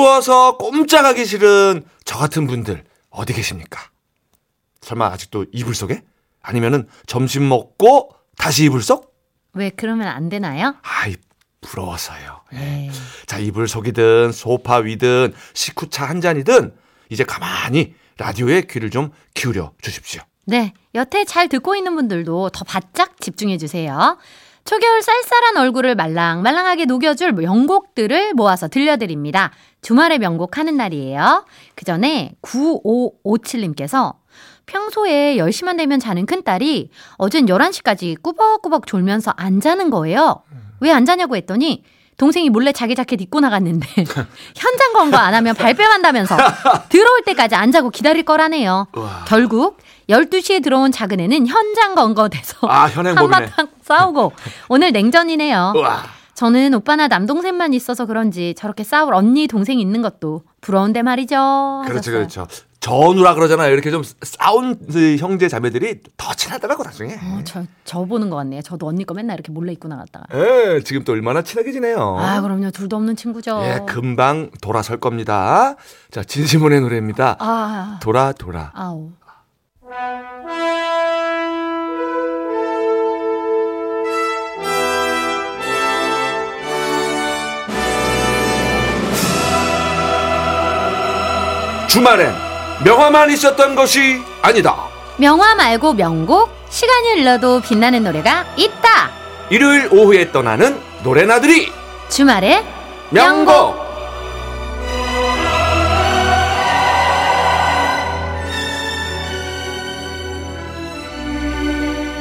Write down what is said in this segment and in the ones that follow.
추워서 꼼짝하기 싫은 저 같은 분들 어디 계십니까? 설마 아직도 이불 속에? 아니면은 점심 먹고 다시 이불 속? 왜 그러면 안 되나요? 아이 부러워서요. 예. 네. 자 이불 속이든 소파 위든 식후차 한 잔이든 이제 가만히 라디오에 귀를 좀 기울여 주십시오. 네, 여태 잘 듣고 있는 분들도 더 바짝 집중해 주세요. 초겨울 쌀쌀한 얼굴을 말랑말랑하게 녹여줄 명곡들을 모아서 들려드립니다. 주말에 명곡 하는 날이에요. 그 전에 9557님께서 평소에 10시만 되면 자는 큰딸이 어젠 11시까지 꾸벅꾸벅 졸면서 안 자는 거예요. 왜 안 자냐고 했더니 동생이 몰래 자기 자켓 입고 나갔는데 현장 검거 안 하면 발뺌한다면서 들어올 때까지 안 자고 기다릴 거라네요. 우와. 결국 12시에 들어온 작은 애는 현장 검거돼서 아. 한바탕 싸우고 오늘 냉전이네요. 우와. 저는 오빠나 남동생만 있어서 그런지 저렇게 싸울 언니 동생 있는 것도 부러운데 말이죠. 그렇죠, 하셨어요. 그렇죠. 전우라 그러잖아요. 이렇게 좀 싸운 그 형제 자매들이 더 친하더라고 나중에. 어, 저, 저 보는 것 같네요. 저도 언니 거 맨날 이렇게 몰래 입고 나갔다가. 예, 지금 또 얼마나 친하게 지내요. 아, 그럼요. 둘도 없는 친구죠. 예, 금방 돌아설 겁니다. 자, 진시문의 노래입니다. 아, 돌아 돌아. 아우. 주말엔 명화만 있었던 것이 아니다. 명화 말고 명곡, 시간이 흘러도 빛나는 노래가 있다. 일요일 오후에 떠나는 노래나들이 주말에 명곡.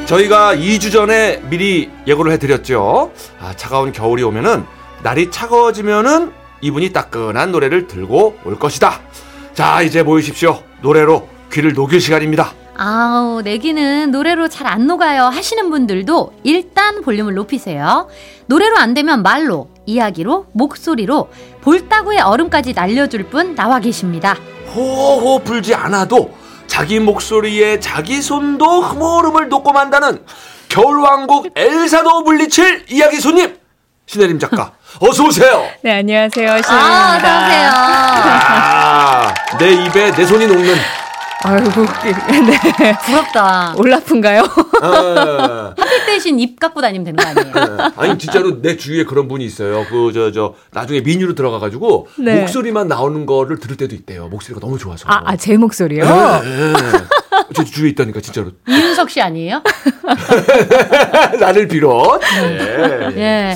저희가 2주 전에 미리 예고를 해드렸죠. 아, 차가운 겨울이 오면은 날이 차가워지면은 이분이 따끈한 노래를 들고 올 것이다. 자, 이제 모이십시오. 노래로 귀를 녹일 시간입니다. 아우, 내기는 노래로 잘 안 녹아요 하시는 분들도 일단 볼륨을 높이세요. 노래로 안 되면 말로, 이야기로, 목소리로 볼따구의 얼음까지 날려줄 분 나와 계십니다. 호호 불지 않아도 자기 목소리에 자기 손도 흐물흐물 녹고 만다는 겨울왕국 엘사도 물리칠 이야기 손님 신혜림 작가 어서 오세요. 네, 안녕하세요. 아, 신혜입니다. 어서 오세요. 아, 내 입에 내 손이 녹는. 아이고, 네. 부럽다. 올라픈가요? 아, 핫팩 대신 입 갖고 다니면 되는 거 아니에요? 아니 진짜로 내 주위에 그런 분이 있어요. 그 저 저 나중에 미니로 들어가 가지고 네. 목소리만 나오는 거를 들을 때도 있대요. 목소리가 너무 좋아서. 아, 아, 제 목소리요? 네. 제 주위에 있다니까 진짜로 이윤석 씨 아니에요? 나를 비롯. 네. 예.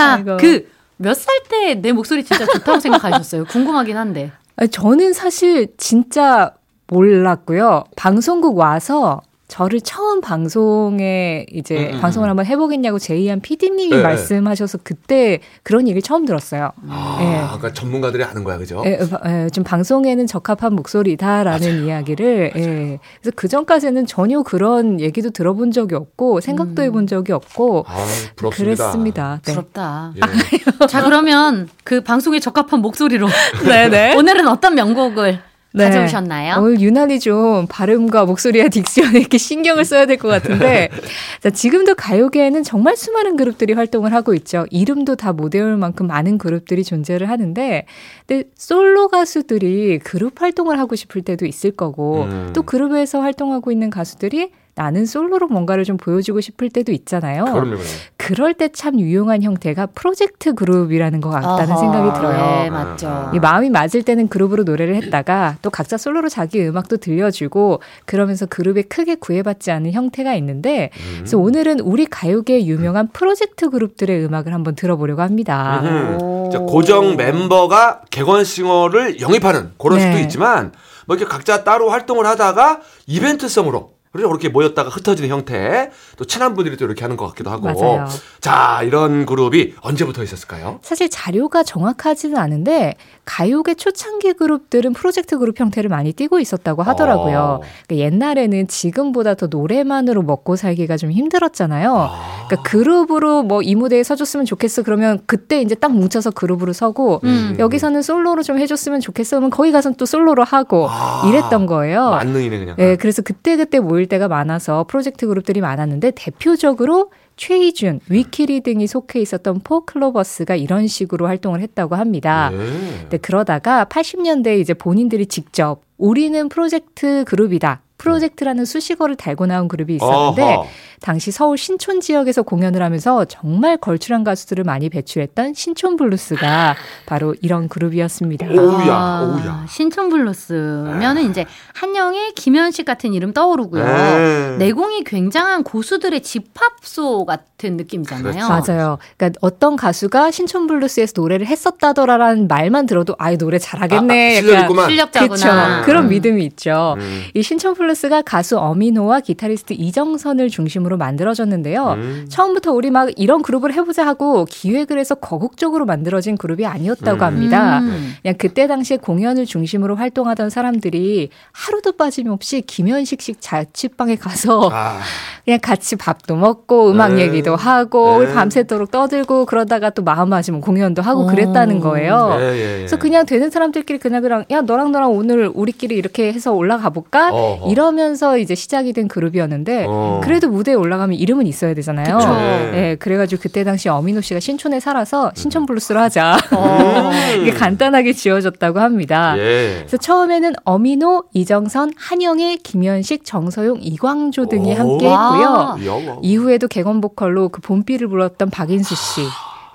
자. 그 몇 살 때 내 목소리 진짜 좋다고 생각하셨어요? 궁금하긴 한데. 아, 저는 사실 진짜 몰랐고요. 방송국 와서 저를 처음 방송에 이제 음, 음, 방송을 한번 해보겠냐고 제이한 PD님이 네. 말씀하셔서 그때 그런 얘기를 처음 들었어요. 아, 예. 그러니까 전문가들이 아는 거야, 그죠? 예, 예, 좀 방송에는 적합한 목소리다라는 이야기를 예. 그래서 그 전까지는 전혀 그런 얘기도 들어본 적이 없고 생각도 해본 적이 없고 아, 부럽습니다. 그랬습니다. 네. 부럽다. 예. 자, 그러면 그 방송에 적합한 목소리로 네네. 오늘은 어떤 명곡을 네. 가져오셨나요? 오늘 유난히 좀 발음과 목소리와 딕션에 이렇게 신경을 써야 될 것 같은데, 자, 지금도 가요계에는 정말 수많은 그룹들이 활동을 하고 있죠. 이름도 다 못 외울 만큼 많은 그룹들이 존재를 하는데, 근데 솔로 가수들이 그룹 활동을 하고 싶을 때도 있을 거고, 음. 또 그룹에서 활동하고 있는 가수들이 나는 솔로로 뭔가를 좀 보여주고 싶을 때도 있잖아요. 그럼요, 그럼요. 그럴 때 참 유용한 형태가 프로젝트 그룹이라는 것 같다는 어허, 생각이 들어요. 네, 맞죠. 이 마음이 맞을 때는 그룹으로 노래를 했다가 또 각자 솔로로 자기 음악도 들려주고 그러면서 그룹에 크게 구애받지 않는 형태가 있는데 음. 그래서 오늘은 우리 가요계의 유명한 프로젝트 그룹들의 음악을 한번 들어보려고 합니다. 음. 자, 고정 멤버가 객원싱어를 영입하는 그런 네. 수도 있지만 뭐 이렇게 각자 따로 활동을 하다가 이벤트성으로 그래서 그렇게 모였다가 흩어지는 형태 또 친한 분들이 또 이렇게 하는 것 같기도 하고 맞아요. 자 이런 그룹이 언제부터 있었을까요? 사실 자료가 정확하지는 않은데 가요계 초창기 그룹들은 프로젝트 그룹 형태를 많이 띠고 있었다고 하더라고요. 어. 그러니까 옛날에는 지금보다 더 노래만으로 먹고 살기가 좀 힘들었잖아요. 아. 그러니까 그룹으로 뭐 이 무대에 서줬으면 좋겠어 그러면 그때 이제 딱 뭉쳐서 그룹으로 서고 음. 여기서는 솔로로 좀 해줬으면 좋겠어 그러면 거기 가서 또 솔로로 하고 아. 이랬던 거예요. 만능이네 그냥. 네, 그래서 그때 그때 모일 모일 때가 많아서 프로젝트 그룹들이 많았는데 대표적으로 최희준, 위키리 등이 속해 있었던 포클로버스가 이런 식으로 활동을 했다고 합니다. 네. 근데 그러다가 80년대에 이제 본인들이 직접 우리는 프로젝트 그룹이다. 프로젝트라는 수식어를 달고 나온 그룹이 있었는데 어허. 당시 서울 신촌 지역에서 공연을 하면서 정말 걸출한 가수들을 많이 배출했던 신촌 블루스가 바로 이런 그룹이었습니다. 오우야, 아, 오우야. 신촌 블루스면은 이제 한영애 김현식 같은 이름 떠오르고요. 네. 내공이 굉장한 고수들의 집합소 같은 느낌이잖아요. 그렇죠. 맞아요. 그러니까 어떤 가수가 신촌 블루스에서 노래를 했었다더라라는 말만 들어도 아이 노래 잘하겠네. 아, 실력 있구만. 실력자구나. 그렇죠. 그런 음. 믿음이 있죠. 음. 이 신촌 블루스가 가수 엄인호와 기타리스트 이정선을 중심으로 만들어졌는데요. 음. 처음부터 우리 막 이런 그룹을 해보자 하고 기획을 해서 거국적으로 만들어진 그룹이 아니었다고 음. 합니다. 음. 그냥 그때 당시에 공연을 중심으로 활동하던 사람들이 하루도 빠짐없이 김현식 씨 자취방에 가서 아, 그냥 같이 밥도 먹고 음악 네. 얘기도 하고 네. 밤새도록 떠들고 그러다가 또 마음 맞으면 공연도 하고 오. 그랬다는 거예요. 예, 예, 예. 그래서 그냥 되는 사람들끼리 그냥 그냥 야 너랑 너랑 오늘 우리끼리 이렇게 해서 올라가 볼까 어허. 이러면서 이제 시작이 된 그룹이었는데 어. 그래도 무대에 올라가면 이름은 있어야 되잖아요. 그쵸. 네. 예, 그래가지고 그때 당시 엄인호 씨가 신촌에 살아서 신촌 블루스로 하자. 어. 이게 간단하게 지어졌다고 합니다. 음. 예. 그래서 처음에는 엄인호, 이정선, 한영애, 김현식, 정서용, 이광조 등이 오. 함께 와. 했고요. 야, 와. 이후에도 객원 보컬로 그 봄비를 불렀던 박인수 씨.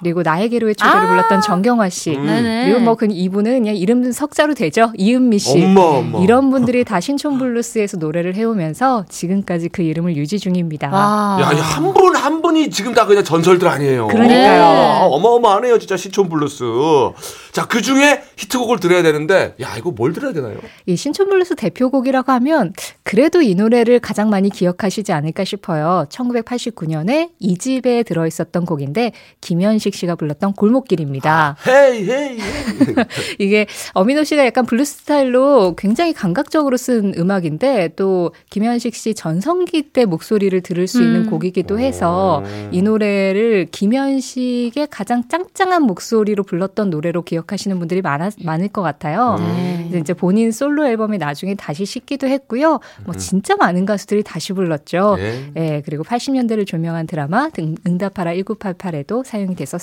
그리고 나에게로의 초대를 아. 불렀던 정경화 씨. 음. 그리고 뭐 그 이분은 그냥 이름 석자로 되죠. 이은미 씨. 엄마, 엄마. 이런 분들이 다 신촌 블루스에서 노래를 해오면서 지금까지 그 이름을 유지 중입니다. 와. 야, 한분한 분이 지금 다 그냥 전설들 아니에요. 그러니까요. 아, 어마어마하네요, 진짜 신촌 블루스. 자, 그 중에 히트곡을 들어야 되는데, 야, 이거 뭘 들어야 되나요? 이 신촌 블루스 대표곡이라고 하면 그래도 이 노래를 가장 많이 기억하시지 않을까 싶어요. 1989년에 2집에 들어 있었던 곡인데 김현식 씨가 불렀던 골목길입니다. 헤이, 헤이, 헤이. 이게 엄인호 씨가 약간 블루스 스타일로 굉장히 감각적으로 쓴 음악인데 또 김현식 씨 전성기 때 목소리를 들을 수 있는 음. 곡이기도 해서 음. 이 노래를 김현식의 가장 짱짱한 목소리로 불렀던 노래로 기억하시는 분들이 많아, 많을 것 같아요. 네. 그래서 이제 본인 솔로 앨범에 나중에 다시 싣기도 했고요. 뭐 진짜 많은 가수들이 다시 불렀죠. 예. 예, 그리고 80년대를 조명한 드라마 등 응답하라 1988에도 사용이 됐었습니다.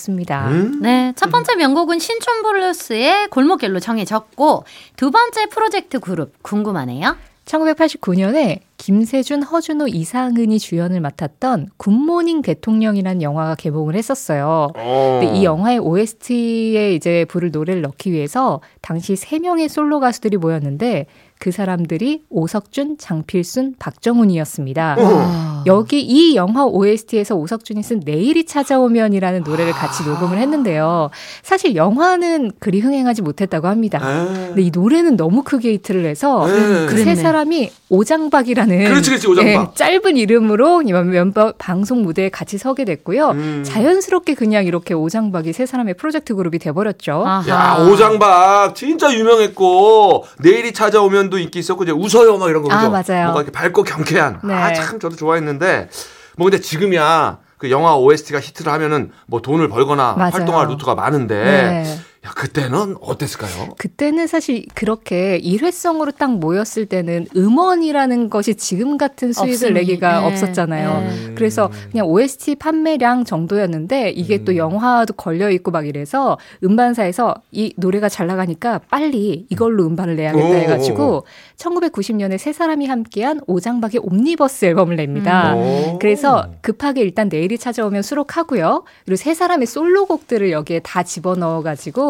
음? 네, 첫 번째 명곡은 신촌 블루스의 골목길로 정해졌고 두 번째 프로젝트 그룹 궁금하네요. 1989년에 김세준, 허준호, 이상은이 주연을 맡았던 굿모닝 대통령이라는 영화가 개봉을 했었어요. 어. 근데 이 영화의 OST에 이제 부를 노래를 넣기 위해서 당시 세 명의 솔로 가수들이 모였는데 그 사람들이 오석준, 장필순, 박정운이었습니다. 어. 여기 이 영화 OST에서 오석준이 쓴 내일이 찾아오면이라는 노래를 같이 녹음을 했는데요. 사실 영화는 그리 흥행하지 못했다고 합니다. 아. 근데 이 노래는 너무 크게 히트를 해서 네. 그세 그랬네. 사람이 오장박이라는 그렇지, 그렇지, 오장박. 예, 짧은 이름으로 이번 멤버 방송 무대에 같이 서게 됐고요. 음. 자연스럽게 그냥 이렇게 오장박이 세 사람의 프로젝트 그룹이 돼버렸죠. 아하. 야, 오장박 진짜 유명했고 내일이 찾아오면 도 인기 있었고 이제 웃어요 막 이런 거 그죠? 아, 맞아요. 뭔가 이렇게 밝고 경쾌한. 네. 아, 참 저도 좋아했는데 뭐 근데 지금이야 그 영화 OST가 히트를 하면은 뭐 돈을 벌거나 맞아요. 활동할 루트가 많은데 네. 야, 그때는 어땠을까요? 그때는 사실 그렇게 일회성으로 딱 모였을 때는 음원이라는 것이 지금 같은 수익을 없으니. 내기가 네. 없었잖아요. 네. 그래서 그냥 OST 판매량 정도였는데 이게 또 영화도 걸려 있고 막 이래서 음반사에서 이 노래가 잘 나가니까 빨리 이걸로 음반을 내야겠다 오. 해가지고 1990년에 세 사람이 함께한 오장박의 옴니버스 앨범을 냅니다. 오. 그래서 급하게 일단 내일이 찾아오면 수록하고요. 그리고 세 사람의 솔로곡들을 여기에 다 집어넣어가지고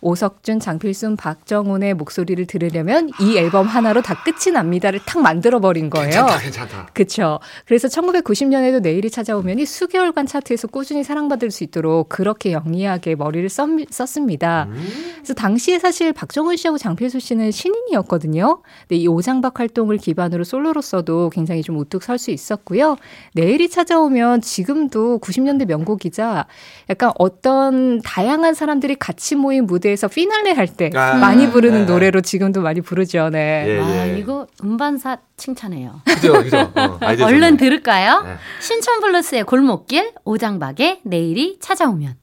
오석준, 장필순, 박정훈의 목소리를 들으려면 이 앨범 하나로 다 끝이 납니다를 탁 만들어 버린 거예요. 괜찮다, 괜찮다. 그쵸. 그래서 1990년에도 내일이 찾아오면이 수개월간 차트에서 꾸준히 사랑받을 수 있도록 그렇게 영리하게 머리를 썼, 썼습니다. 그래서 당시에 사실 박정훈 씨하고 장필수 씨는 신인이었거든요. 근데 이 오장박 활동을 기반으로 솔로로서도 굉장히 좀 우뚝 설 수 있었고요. 내일이 찾아오면 지금도 90년대 명곡이자 약간 어떤 다양한 사람들이 같이 모인 무대에서 피날레 할때 아, 많이 부르는 네. 노래로 지금도 많이 부르죠. 네. 예, 아, 예. 이거 음반사 칭찬해요. 그죠, 그죠. 어, 얼른. 들을까요? 네. 신촌 블루스의 골목길, 오장박의 내일이 찾아오면.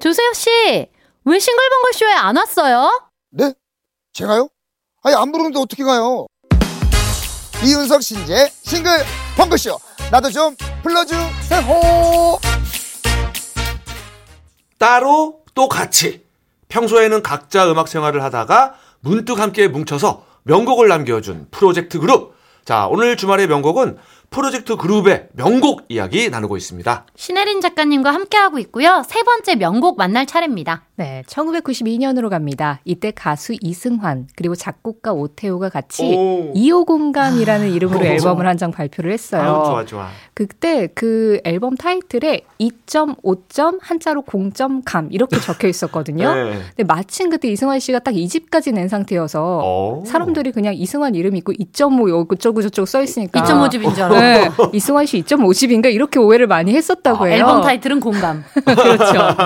조세혁 씨, 왜 싱글벙글 쇼에 안 왔어요? 네? 제가요? 아니 안 부르는데 어떻게 가요? 이윤석 신재 싱글 펑크쇼 나도 좀 불러주세요 따로 또 같이. 평소에는 각자 음악 생활을 하다가 문득 함께 뭉쳐서 명곡을 남겨준 프로젝트 그룹. 자, 오늘 주말의 명곡은 프로젝트 그룹의 명곡 이야기 나누고 있습니다. 신혜린 작가님과 함께하고 있고요. 세 번째 명곡 만날 차례입니다. 네, 1992년으로 갑니다. 이때 가수 이승환 그리고 작곡가 오태우가 같이 오. 2호 공감이라는 이름으로 어. 앨범을 한 장 발표를 했어요. 아우, 좋아, 좋아. 그때 그 앨범 타이틀에 2.5점 한자로 0점 이렇게 적혀 있었거든요. 네. 근데 마침 그때 이승환 씨가 딱 2집까지 낸 상태여서 어. 사람들이 그냥 이승환 이름 있고 2.5 어쩌고 저쩌고 써 있으니까 2.5집인 줄. 네, 이승환 씨 2.5집인가 이렇게 오해를 많이 했었다고 해요. 아, 앨범 타이틀은 공감. 그렇죠.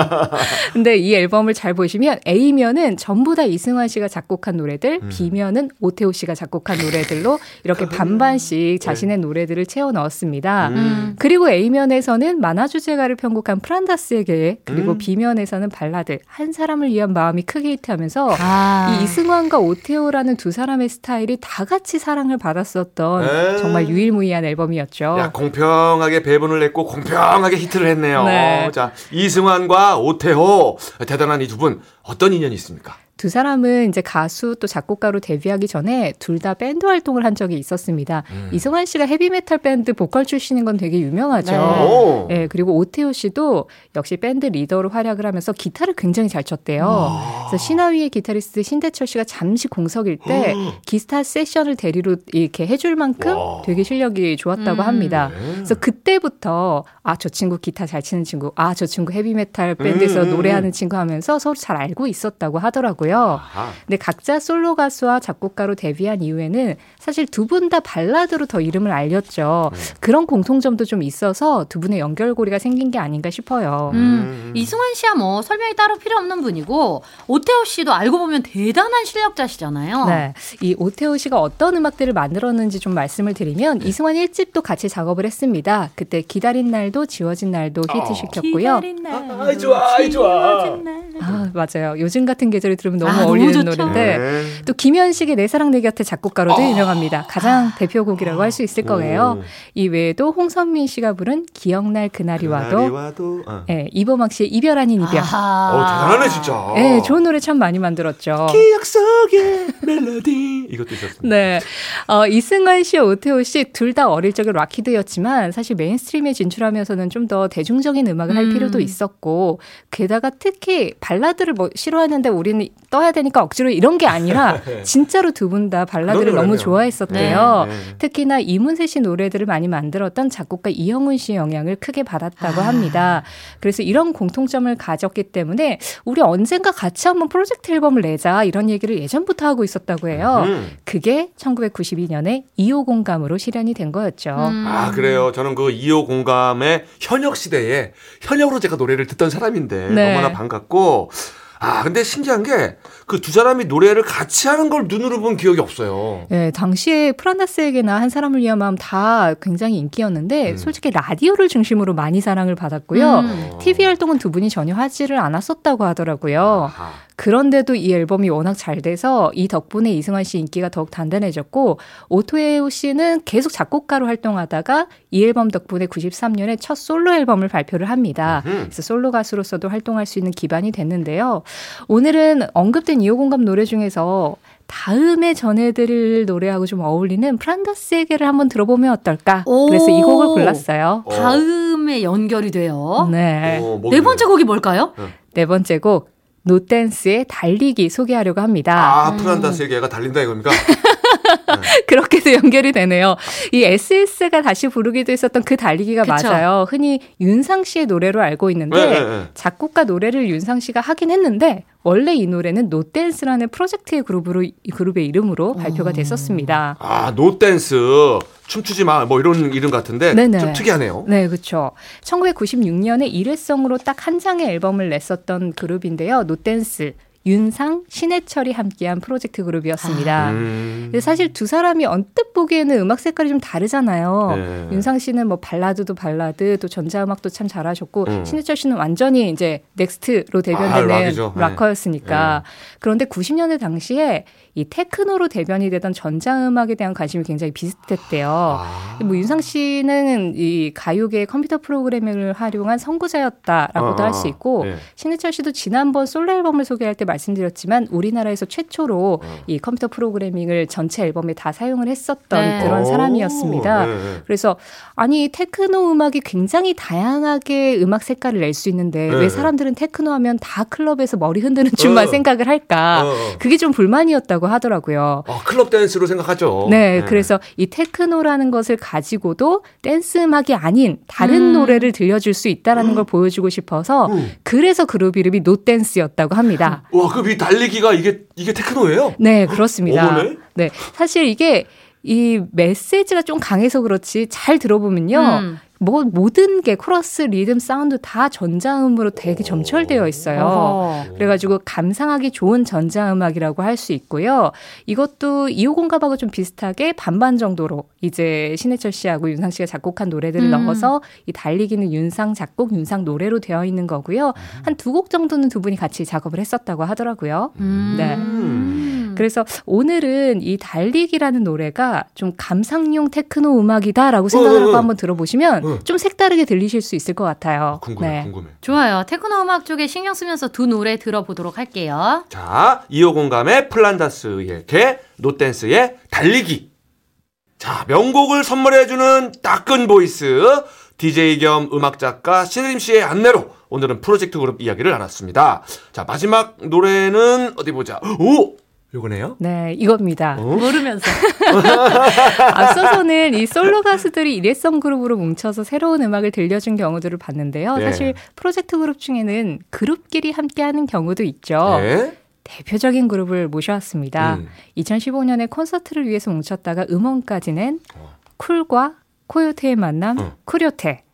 근데 이 앨범을 잘 보시면 A면은 전부 다 이승환 씨가 작곡한 노래들, B면은 오태호 씨가 작곡한 노래들로 이렇게 반반씩 자신의 노래들을 채워 넣었습니다. 음. 그리고 A면에서는 만화 주제가를 편곡한 프란다스에게 그리고 음. B면에서는 발라드 한 사람을 위한 마음이 크게 히트하면서 아. 이 이승환과 오태호라는 두 사람의 스타일이 다 같이 사랑을 받았었던 네. 정말 유일무이한 앨범 이었죠. 야, 공평하게 배분을 냈고 공평하게 히트를 했네요. 네. 자, 이승환과 오태호 대단한 이 두 분 어떤 인연이 있습니까? 두 사람은 이제 가수 또 작곡가로 데뷔하기 전에 둘 다 밴드 활동을 한 적이 있었습니다. 음. 이승환 씨가 헤비메탈 밴드 보컬 출신인 건 되게 유명하죠. 네. 오. 예, 그리고 오태호 씨도 역시 밴드 리더로 활약을 하면서 기타를 굉장히 잘 쳤대요. 아. 그래서 시나위의 기타리스트 신대철 씨가 잠시 공석일 때 기타 세션을 대리로 이렇게 해줄 만큼 와. 되게 실력이 좋았다고 음. 합니다. 네. 그래서 그때부터 아 저 친구 기타 잘 치는 친구, 아 저 친구 헤비메탈 밴드에서 음, 음, 노래하는 친구 하면서 서로 잘 알고 있었다고 하더라고요. 아하. 근데 각자 솔로 가수와 작곡가로 데뷔한 이후에는 사실 두 분 다 발라드로 더 이름을 알렸죠. 그런 공통점도 좀 있어서 두 분의 연결고리가 생긴 게 아닌가 싶어요. 음, 이승환 씨야 뭐 설명이 따로 필요 없는 분이고 오태호 씨도 알고 보면 대단한 실력자시잖아요. 네. 이 오태호 씨가 어떤 음악들을 만들었는지 좀 말씀을 드리면 이승환 1집도 같이 작업을 했습니다. 그때 기다린 날도 지워진 날도 히트시켰고요. 기다린 날, 아이, 좋아, 아이, 좋아. 지워진 날. 아, 맞아요. 요즘 같은 계절에 들으면 너무 아, 너무 어울리는 좋죠. 노래인데 네. 또 김현식의 내 사랑 내 곁에 작곡가로도 유명합니다. 가장 대표곡이라고 할 수 있을 거예요. 오. 이 외에도 홍선민 씨가 부른 기억날 그날이 와도 그날이 와도. 어. 예, 이범학 씨의 이별 아닌 이별. 아하. 어, 대단하네 진짜. 예, 좋은 노래 참 많이 만들었죠. 기억 속의 멜로디 이것도 있었습니다. 네. 어, 이승환 씨, 오태호 씨 둘 다 어릴 적에 rock kid였지만 사실 mainstream에 진출하면서는 좀 더 대중적인 음악을 할 음. 필요도 있었고 게다가 특히 발라드를 뭐 싫어하는데 우리는 떠야 되니까 억지로 이런 게 아니라 진짜로 두 분 다 발라드를 너무. 좋아했었대요. 네, 네. 특히나 이문세 씨 노래들을 많이 만들었던 작곡가 이영훈 씨의 영향을 크게 받았다고 합니다. 그래서 이런 공통점을 가졌기 때문에 우리 언젠가 같이 한번 프로젝트 앨범을 내자 이런 얘기를 예전부터 하고 있었다고 해요. 음. 그게 1992년에 이오공감으로 실현이 된 거였죠. 음. 아 그래요. 저는 그 2호 공감의 현역 시대에 현역으로 제가 노래를 듣던 사람인데 네. 너무나 반갑고 아 근데 신기한 게 그 두 사람이 노래를 같이 하는 걸 눈으로 본 기억이 없어요. 네, 당시에 프란다스에게나 한 사람을 위한 마음 다 굉장히 인기였는데 음. 솔직히 라디오를 중심으로 많이 사랑을 받았고요. 음. TV 활동은 두 분이 전혀 하지를 않았었다고 하더라고요. 아하. 그런데도 이 앨범이 워낙 잘 돼서 이 덕분에 이승환 씨 인기가 더욱 단단해졌고 오태호 씨는 계속 작곡가로 활동하다가 이 앨범 덕분에 93년에 첫 솔로 앨범을 발표를 합니다. 음. 그래서 솔로 가수로서도 활동할 수 있는 기반이 됐는데요. 오늘은 언급된 이오공감 노래 중에서 다음에 전해드릴 노래하고 좀 어울리는 플란다스의 개를 한번 들어보면 어떨까? 오. 그래서 이 곡을 골랐어요. 어. 다음에 연결이 돼요. 네. 어, 뭐길래? 네 번째 곡이 뭘까요? 네 번째 곡 노댄스의 달리기 소개하려고 합니다. 아 플란다 스의 개가 달린다 이겁니까? 그렇게도 연결이 되네요. 이 S.E.S가 다시 부르기도 했었던 그 달리기가 그쵸. 맞아요. 흔히 윤상 씨의 노래로 알고 있는데 네, 네, 네. 작곡가 노래를 윤상 씨가 하긴 했는데 원래 이 노래는 노댄스라는 프로젝트의 그룹으로 이 그룹의 이름으로 발표가 됐었습니다. 아 노댄스 춤추지 마 뭐 이런 이름 같은데 네네. 좀 특이하네요. 네, 그렇죠. 1996년에 일회성으로 딱 한 장의 앨범을 냈었던 그룹인데요. 노댄스, 윤상, 신해철이 함께한 프로젝트 그룹이었습니다. 음. 근데 사실 두 사람이 언뜻 보기에는 음악 색깔이 좀 다르잖아요. 네. 윤상 씨는 뭐 발라드도 발라드, 또 전자음악도 참 잘하셨고 음. 신해철 씨는 완전히 이제 넥스트로 아, 대변되는. 네. 락커였으니까. 그런데 90년대 당시에 이 테크노로 대변이 되던 전자음악에 대한 관심이 굉장히 비슷했대요. 아. 뭐 윤상 씨는 이 가요계 컴퓨터 프로그래밍을 활용한 선구자였다라고도 어, 할수 있고 예. 신해철 씨도 지난번 솔로 앨범을 소개할 때 말씀드렸지만 우리나라에서 최초로 어. 이 컴퓨터 프로그래밍을 전체 앨범에 다 사용을 했었던 네. 그런 오, 사람이었습니다. 네, 네. 그래서 아니 테크노 음악이 굉장히 다양하게 음악 색깔을 낼 수 있는데 네. 왜 사람들은 테크노 하면 다 클럽에서 머리 흔드는 춤만 어. 생각을 할까? 어, 어. 그게 좀 불만이었다고 하더라고요. 아, 클럽 댄스로 생각하죠. 네, 그래서 이 테크노라는 것을 가지고도 댄스 음악이 아닌 다른 음. 노래를 들려줄 수 있다라는 걸 보여주고 싶어서 음. 그래서 그룹 이름이 노댄스였다고 합니다. 와, 그이 달리기가 이게 이게 테크노예요? 네, 그렇습니다. 어머네? 네, 사실 이게 이 메시지가 좀 강해서 그렇지 잘 들어보면요. 음. 뭐 모든 게 코러스, 리듬, 사운드 다 전자음으로 되게 점철되어 있어요. 어허. 그래가지고 감상하기 좋은 전자음악이라고 할 수 있고요. 이것도 이오공감하고 좀 비슷하게 반반 정도로 이제 신해철 씨하고 윤상 씨가 작곡한 노래들을 음. 넣어서 이 달리기는 윤상 작곡, 윤상 노래로 되어 있는 거고요. 한 두 곡 정도는 두 분이 같이 작업을 했었다고 하더라고요. 음. 네. 음. 그래서 오늘은 이 달리기라는 노래가 좀 감상용 테크노 음악이다라고 생각을 어, 어, 하고 어. 한번 들어보시면 어. 좀 색다르게 들리실 수 있을 것 같아요. 궁금해, 네. 궁금해. 좋아요. 테크노 음악 쪽에 신경 쓰면서 두 노래 들어보도록 할게요. 자, 이오공감의 플란다스의 개, 노댄스의 달리기. 자, 명곡을 선물해주는 따끈 보이스, DJ 겸 음악작가 신혜림 씨의 안내로 오늘은 프로젝트 그룹 이야기를 나눴습니다. 자, 마지막 노래는 어디 보자. 오! 요거네요? 네, 이겁니다. 어? 모르면서. 앞서서는 이 솔로 가수들이 일회성 그룹으로 뭉쳐서 새로운 음악을 들려준 경우들을 봤는데요. 네. 사실 프로젝트 그룹 중에는 그룹끼리 함께하는 경우도 있죠. 네. 대표적인 그룹을 모셔왔습니다. 음. 2015년에 콘서트를 위해서 뭉쳤다가 음원까지 낸 어. 쿨과 코요테의 만남, 어. 쿨요테.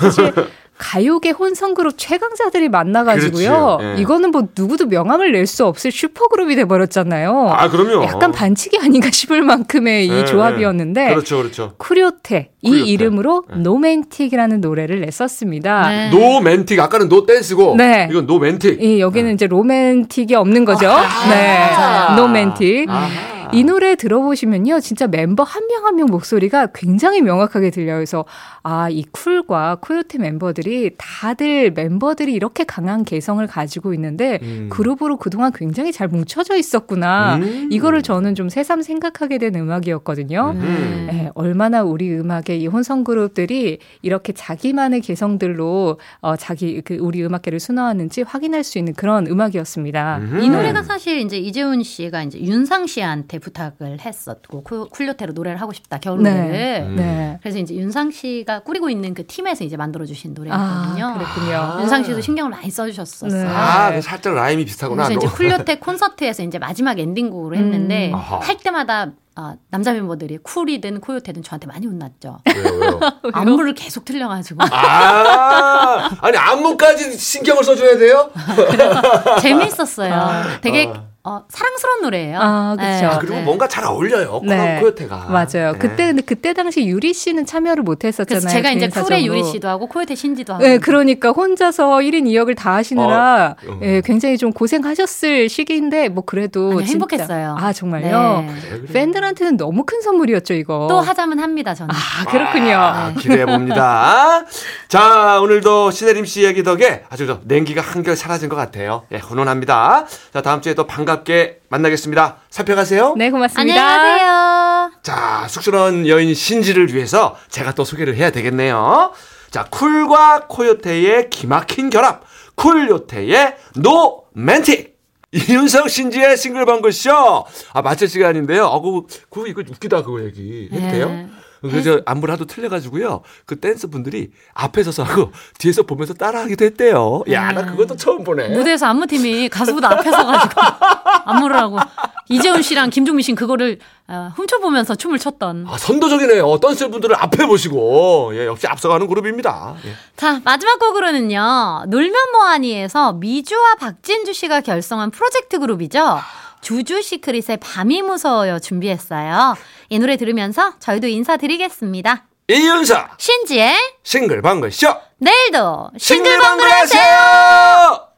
사실 가요계 혼성그룹 최강자들이 만나가지고요. 예. 이거는 뭐 누구도 명함을 낼 수 없을 슈퍼그룹이 돼버렸잖아요. 아, 그럼요. 약간 반칙이 아닌가 싶을 만큼의 네, 이 조합이었는데 그렇죠, 그렇죠. 쿠료테 이. 이름으로 네. 노맨틱이라는 노래를 냈었습니다. 네. 노맨틱. 아까는 노 댄스고. 네. 이건 노맨틱. 이 여기는 이제 로맨틱이 없는 거죠. 네, 맞아요. 노맨틱. 아하. 이 노래 들어보시면요, 진짜 멤버 한 명 한 명 목소리가 굉장히 명확하게 들려요. 그래서 아, 이 쿨과 코요테 멤버들이 다들 멤버들이 이렇게 강한 개성을 가지고 있는데 음. 그룹으로 그동안 굉장히 잘 뭉쳐져 있었구나. 음. 이거를 저는 좀 새삼 생각하게 된 음악이었거든요. 음. 네, 얼마나 우리 음악의 이 혼성 그룹들이 이렇게 자기만의 개성들로 어, 자기 그 우리 음악계를 순화하는지 확인할 수 있는 그런 음악이었습니다. 음. 이 노래가 사실 이제 이재훈 씨가 이제 윤상 씨한테 부탁을 했었고 쿨- 쿨요테로 노래를 하고 싶다 겨울 네. 노래를. 음. 네. 그래서 이제 윤상 씨가 꾸리고 있는 그 팀에서 이제 만들어 주신 노래거든요. 아, 그랬군요. 아. 윤상 씨도 신경을 많이 써주셨었어요. 네. 아, 그 살짝 라임이 비슷하구나. 그래서 이제 노- 쿨요테 콘서트에서 이제 마지막 엔딩곡으로 했는데 음. 할 때마다 어, 남자 멤버들이 쿨이든 코요테든 저한테 많이 혼났죠. 왜요, 왜요? 안무를 계속 틀려가지고 아, 아니 안무까지 신경을 써줘야 돼요? 재밌었어요. 되게 아. 어, 사랑스러운 노래예요. 아, 그쵸. 아, 그리고 뭔가 잘 어울려요. 네. 코 코요테가. 맞아요. 네. 그때 근데 그때 당시 유리 씨는 참여를 못 했었잖아요. 그래서 제가 이제 쿨의 사정으로. 유리 씨도 하고 코요테 신지도 하고 네, 그러니까 혼자서 1인 2역을 다 하시느라 어, 음. 예, 굉장히 좀 고생하셨을 시기인데 뭐 그래도 진짜- 행복했어요. 아 정말요. 네. 그래, 그래. 팬들한테는 너무 큰 선물이었죠 이거. 또 하자면 합니다 저는. 아 그렇군요. 아, 기대해 봅니다. 자, 오늘도 신혜림 씨 얘기 덕에 아주 저 냉기가 한결 사라진 것 같아요. 예, 훈훈합니다. 자, 다음 주에 또 반 갑게 만나겠습니다. 살펴가세요. 네 고맙습니다. 안녕하세요. 자, 쑥스러운 여인 신지를 위해서 제가 또 소개를 해야 되겠네요. 자, 쿨과 코요테의 기막힌 결합. 쿨요테의 노맨틱. 이윤석 신지의 싱글벙글쇼. 아, 마칠 시간인데요. 어, 그거, 그거 이거 웃기다, 그거 얘기. 해도 네. 돼요? 그래서 안무를 하도 틀려가지고요. 그 댄스 분들이 앞에 서서 하고 뒤에서 보면서 따라하기도 했대요. 야, 나 그것도 처음 보네. 무대에서 안무팀이 가수보다 앞에 서가지고 안무를 하고 이재훈 씨랑 김종민 씨는 그거를 어, 훔쳐보면서 춤을 췄던. 아, 선도적이네요. 댄스 분들을 앞에 보시고. 예, 역시 앞서가는 그룹입니다. 예. 자 마지막 곡으로는요 놀면 뭐하니에서 미주와 박진주 씨가 결성한 프로젝트 그룹이죠. 주주 시크릿의 밤이 무서워요 준비했어요. 이 노래 들으면서 저희도 인사드리겠습니다. 이윤석 신지의 싱글벙글 쇼. 내일도 싱글벙글 하세요!